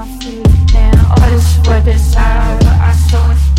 my feet. Now all this word is out, I saw it.